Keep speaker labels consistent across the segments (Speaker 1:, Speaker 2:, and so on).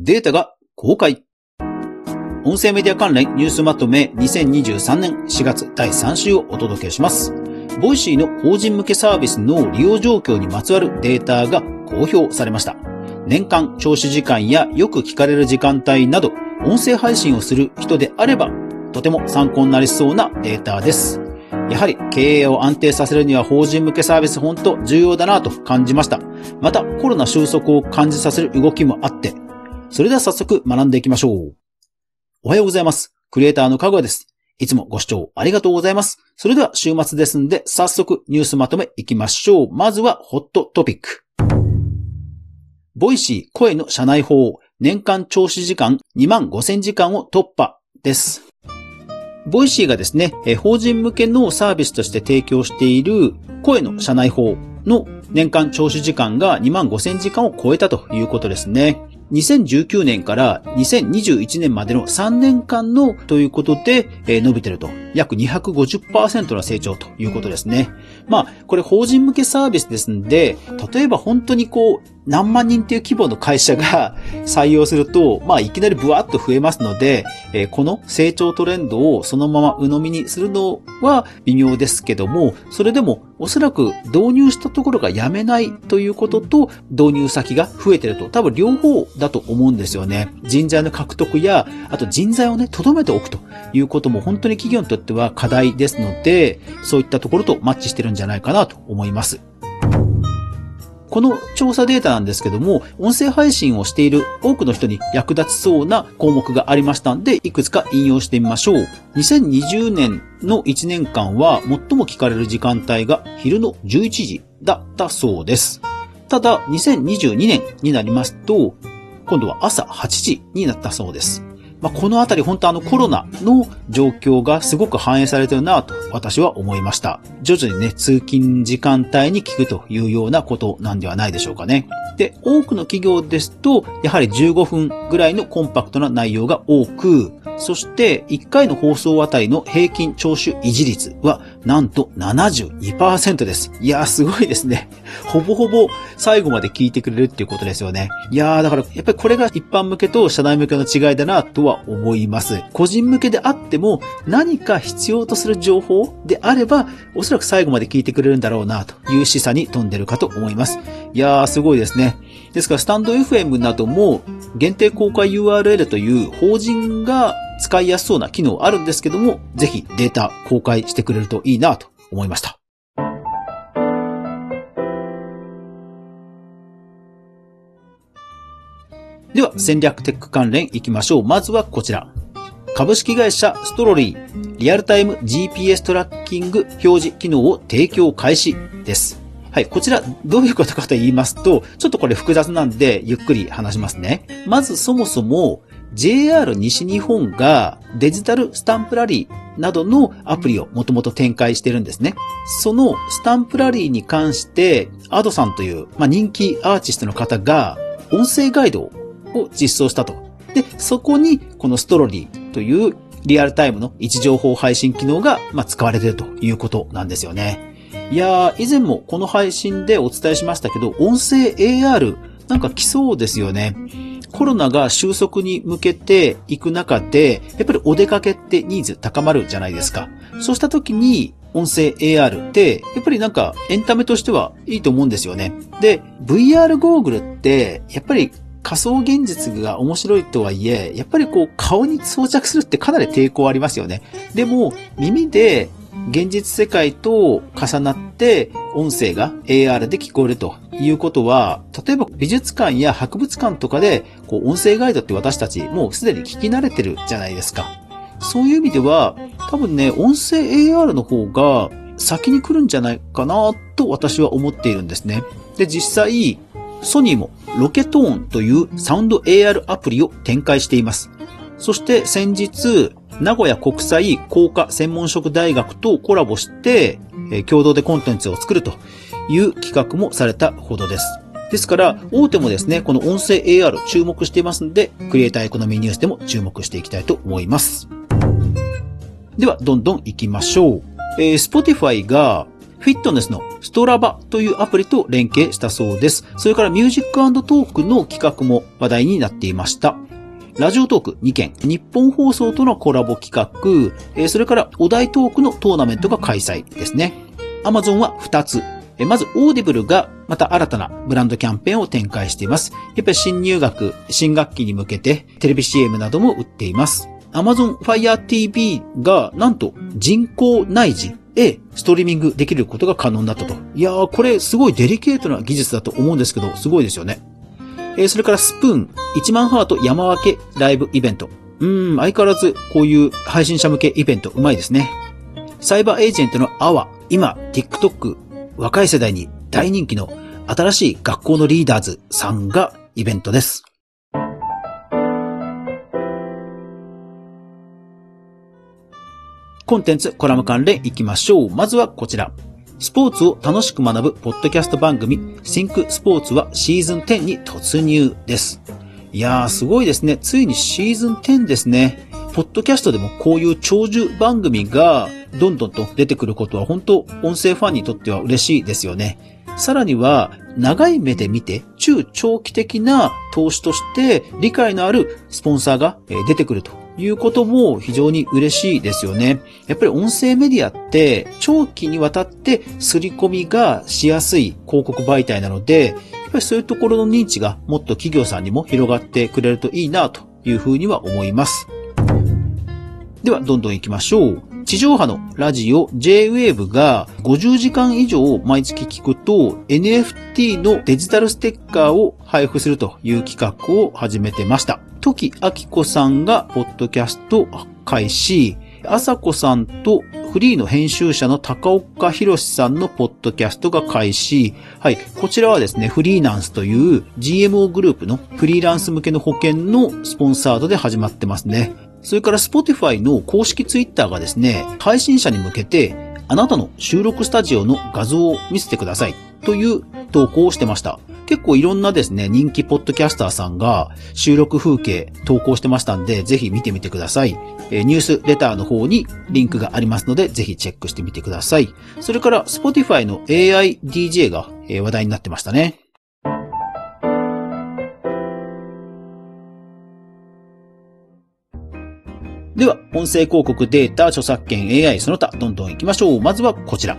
Speaker 1: データが公開。音声メディア関連ニュースまとめ2023年4月第3週をお届けします。ボイシーの法人向けサービスの利用状況にまつわるデータが公表されました。年間聴取時間やよく聞かれる時間帯など、音声配信をする人であれば、とても参考になりそうなデータです。やはり経営を安定させるには法人向けサービス本当重要だなと感じました。またコロナ収束を感じさせる動きもあって、それでは早速学んでいきましょう。おはようございます。クリエイターのかぐわです。いつもご視聴ありがとうございます。それでは週末ですんで、早速ニュースまとめいきましょう。まずはホットトピック。ボイシー声の社内報、年間聴取時間2万5000時間を突破です。ボイシーがですね、法人向けのサービスとして提供している声の社内法の年間聴取時間が2万5000時間を超えたということですね。2019年から2021年までの3年間のということで、え伸びてると。約250%の成長ということですね。まあ、これ法人向けサービスですんで、例えば本当にこう、何万人っていう規模の会社が採用すると、まあ、いきなりブワッと増えますので、えこの成長トレンドをそのまま鵜呑みにするのは微妙ですけども、それでもおそらく導入したところがやめないということと、導入先が増えてると、多分両方だと思うんですよね。人材の獲得や、あと人材をね、留めておくということも本当に企業にとっては課題ですので、そういったところとマッチしてるんじゃないかなと思います。この調査データなんですけども、音声配信をしている多くの人に役立ちそうな項目がありましたんで、いくつか引用してみましょう。2020年の1年間は最も聞かれる時間帯が昼の11時だったそうです。ただ、2022年になりますと、今度は朝8時になったそうです。まあ、このあたり本当あのコロナの状況がすごく反映されてるなと私は思いました。徐々にね、通勤時間帯に聞くというようなことなんではないでしょうかね。で、多くの企業ですと、やはり15分ぐらいのコンパクトな内容が多く、そして1回の放送あたりの平均聴取維持率はなんと72%です。いやーすごいですね。ほぼほぼ最後まで聞いてくれるっていうことですよね。いやーだからやっぱりこれが一般向けと社内向けの違いだなとは思います。個人向けであっても何か必要とする情報であればおそらく最後まで聞いてくれるんだろうなという示唆に富んでるかと思います。いやーすごいですね。ですからスタンド FM なども限定公開 URL という法人が使いやすそうな機能あるんですけども、ぜひデータ公開してくれるといいなと思いました。では、戦略テック関連いきましょう。まずはこちら。株式会社ストロリー、リアルタイム GPS トラッキング表示機能を提供開始です。はい、こちらどういうことかと言いますと、ちょっとこれ複雑なんでゆっくり話しますね。まずそもそも JR 西日本がデジタルスタンプラリーなどのアプリをもともと展開してるんですね。そのスタンプラリーに関して、アドさんという、まあ、人気アーティストの方が音声ガイドを実装したと。で、そこにこのストロリーというリアルタイムの位置情報配信機能が、まあ、使われているということなんですよね。いやー、以前もこの配信でお伝えしましたけど、音声 AR なんか来そうですよね。コロナが収束に向けていく中で、やっぱりお出かけってニーズ高まるじゃないですか。そうした時に、音声 AR って、やっぱりなんかエンタメとしてはいいと思うんですよね。で、VR ゴーグルって、やっぱり仮想現実が面白いとはいえ、やっぱりこう顔に装着するってかなり抵抗ありますよね。でも、耳で現実世界と重なって音声が AR で聞こえるということは、例えば美術館や博物館とかで、こう音声ガイドって私たちもうすでに聞き慣れてるじゃないですか。そういう意味では、多分ね、音声 AR の方が先に来るんじゃないかなと私は思っているんですね。で、実際、ソニーもロケトーンというサウンド AR アプリを展開しています。そして先日、名古屋国際工科専門職大学とコラボして、共同でコンテンツを作るという企画もされたほどです。ですから、大手もですね、この音声 AR 注目していますので、クリエイターエコノミーニュースでも注目していきたいと思います。では、どんどん行きましょう。えー、Spotify がフィットネスのストラバというアプリと連携したそうです。それからミュージックトークの企画も話題になっていました。ラジオトーク2件、ニッポン放送とのコラボ企画え、それからお題トークのトーナメントが開催ですね。アマゾンは2つえ。まず、オーディブルがまた新たなブランドキャンペーンを展開しています。やっぱり新入学、新学期に向けてテレビ CM なども打っています。Amazon Fire TV がなんと人工内耳へストリーミングできることが可能になったと。いやー、これすごいデリケートな技術だと思うんですけど、すごいですよね。えー、それからスプーン、1万ハート山分けライブイベント。うーん、相変わらずこういう配信者向けイベントうまいですね。サイバーエージェントのアワ、今、TikTok、若い世代に大人気の新しい学校のリーダーズさんがイベントです。コンテンツ、コラム関連いきましょう。まずはこちら。スポーツを楽しく学ぶポッドキャスト番組、Think スポーツはシーズン10に突入です。いやー、すごいですね。ついにシーズン10ですね。ポッドキャストでもこういう長寿番組がどんどんと出てくることは本当音声ファンにとっては嬉しいですよね。さらには長い目で見て中長期的な投資として理解のあるスポンサーが出てくるということも非常に嬉しいですよね。やっぱり音声メディアって長期にわたって刷り込みがしやすい広告媒体なので、やっぱりそういうところの認知がもっと企業さんにも広がってくれるといいなというふうには思います。では、どんどん行きましょう。地上波のラジオ J-Wave が50時間以上毎月聞くと NFT のデジタルステッカーを配布するという企画を始めてました。時明子さんがポッドキャスト開始、朝子さんとフリーの編集者の高岡博さんのポッドキャストが開始。はい。こちらはですね、フリーランスという GMO グループのフリーランス向けの保険のスポンサードで始まってますね。それから Spotify の公式 Twitter がですね、配信者に向けて、あなたの収録スタジオの画像を見せてくださいという投稿をしてました。結構いろんなですね、人気ポッドキャスターさんが収録風景投稿してましたんで、ぜひ見てみてください。えニュースレターの方にリンクがありますので、ぜひチェックしてみてください。それから Spotify の AI DJ が話題になってましたね。では、音声広告データ、著作権 AI その他、どんどん行きましょう。まずはこちら。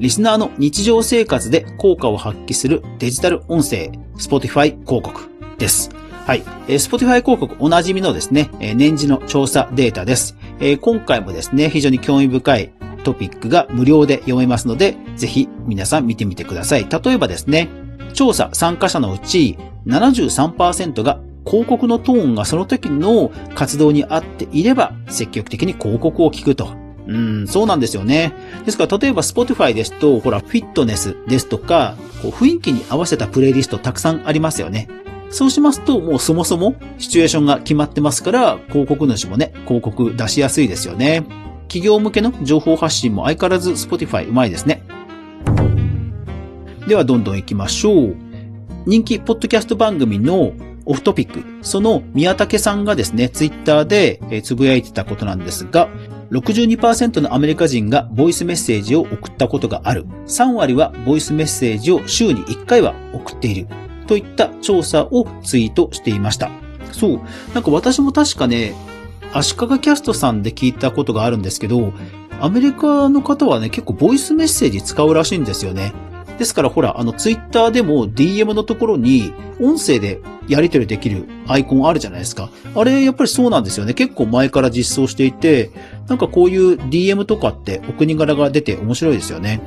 Speaker 1: リスナーの日常生活で効果を発揮するデジタル音声、Spotify 広告です。はい。Spotify 広告おなじみのですね、年次の調査データです。今回もですね、非常に興味深いトピックが無料で読めますので、ぜひ皆さん見てみてください。例えばですね、調査参加者のうち73%が広告のトーンがその時の活動に合っていれば、積極的に広告を聞くと。うん、そうなんですよね。ですから、例えば Spotify ですと、ほら、フィットネスですとか、こう雰囲気に合わせたプレイリストたくさんありますよね。そうしますと、もうそもそもシチュエーションが決まってますから、広告主もね、広告出しやすいですよね。企業向けの情報発信も相変わらず Spotify うまいですね。では、どんどん行きましょう。人気ポッドキャスト番組のオフトピック。その宮武さんがですね、ツイッターで、えつぶやいてたことなんですが、62%のアメリカ人がボイスメッセージを送ったことがある。3割はボイスメッセージを週に1回は送っている。といった調査をツイートしていました。そう。なんか私も確かね、足利キャストさんで聞いたことがあるんですけど、アメリカの方はね、結構ボイスメッセージ使うらしいんですよね。ですからほら、あのツイッターでも DM のところに音声でやり取りできるアイコンあるじゃないですか。あれやっぱりそうなんですよね。結構前から実装していて、なんかこういう DM とかってお国柄が出て面白いですよね。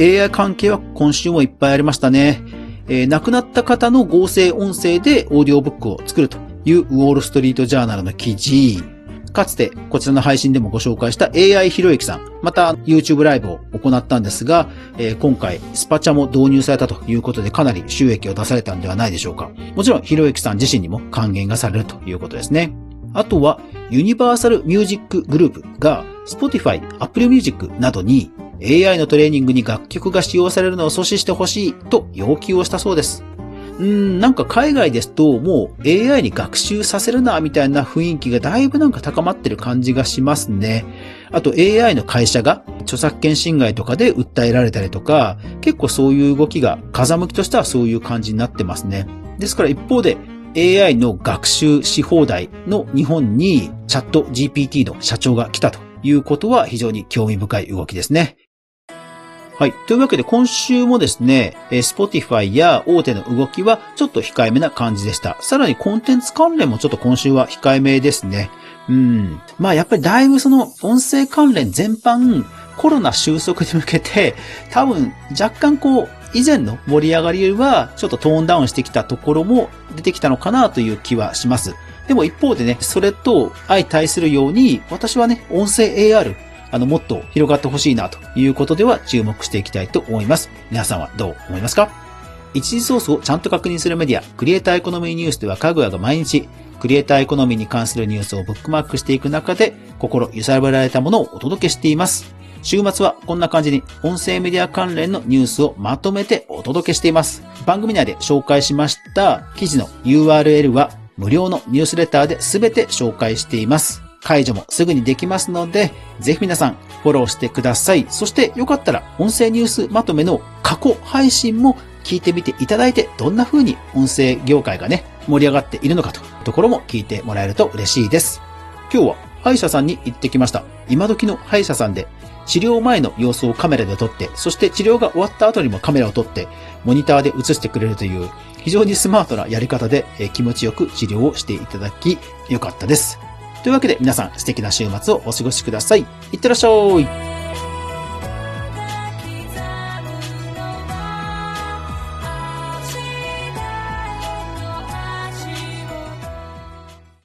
Speaker 1: AI 関係は今週もいっぱいありましたね。えー、亡くなった方の合成音声でオーディオブックを作るというウォールストリートジャーナルの記事。かつてこちらの配信でもご紹介した AI ひろゆきさん、また YouTube ライブを行ったんですが、えー、今回スパチャも導入されたということでかなり収益を出されたんではないでしょうか。もちろんひろゆきさん自身にも還元がされるということですね。あとは、ユニバーサルミュージックグループが Spotify、Apple Music などに AI のトレーニングに楽曲が使用されるのを阻止してほしいと要求をしたそうです。うん、なんか海外ですともう AI に学習させるな、みたいな雰囲気がだいぶなんか高まってる感じがしますね。あと AI の会社が著作権侵害とかで訴えられたりとか、結構そういう動きが風向きとしてはそういう感じになってますね。ですから一方で AI の学習し放題の日本にチャット GPT の社長が来たということは非常に興味深い動きですね。はい。というわけで今週もですね、Spotify や大手の動きはちょっと控えめな感じでした。さらにコンテンツ関連もちょっと今週は控えめですね。うん。まあやっぱりだいぶその音声関連全般コロナ収束に向けて多分若干こう以前の盛り上がりよりはちょっとトーンダウンしてきたところも出てきたのかなという気はします。でも一方でね、それと相対するように私はね、音声 AR あの、もっと広がってほしいなということでは注目していきたいと思います。皆さんはどう思いますか？一時ソースをちゃんと確認するメディア、クリエイターエコノミーニュースではかぐやが毎日、クリエイターエコノミーに関するニュースをブックマークしていく中で、心揺さぶられたものをお届けしています。週末はこんな感じに音声メディア関連のニュースをまとめてお届けしています。番組内で紹介しました記事の URL は無料のニュースレターで全て紹介しています。解除もすぐにできますので、ぜひ皆さんフォローしてください。そしてよかったら音声ニュースまとめの過去配信も聞いてみていただいて、どんな風に音声業界がね、盛り上がっているのかというところも聞いてもらえると嬉しいです。今日は歯医者さんに行ってきました。今時の歯医者さんで治療前の様子をカメラで撮って、そして治療が終わった後にもカメラを撮って、モニターで映してくれるという、非常にスマートなやり方で気持ちよく治療をしていただき、よかったです。というわけで皆さん素敵な週末をお過ごしください。いってらっしゃい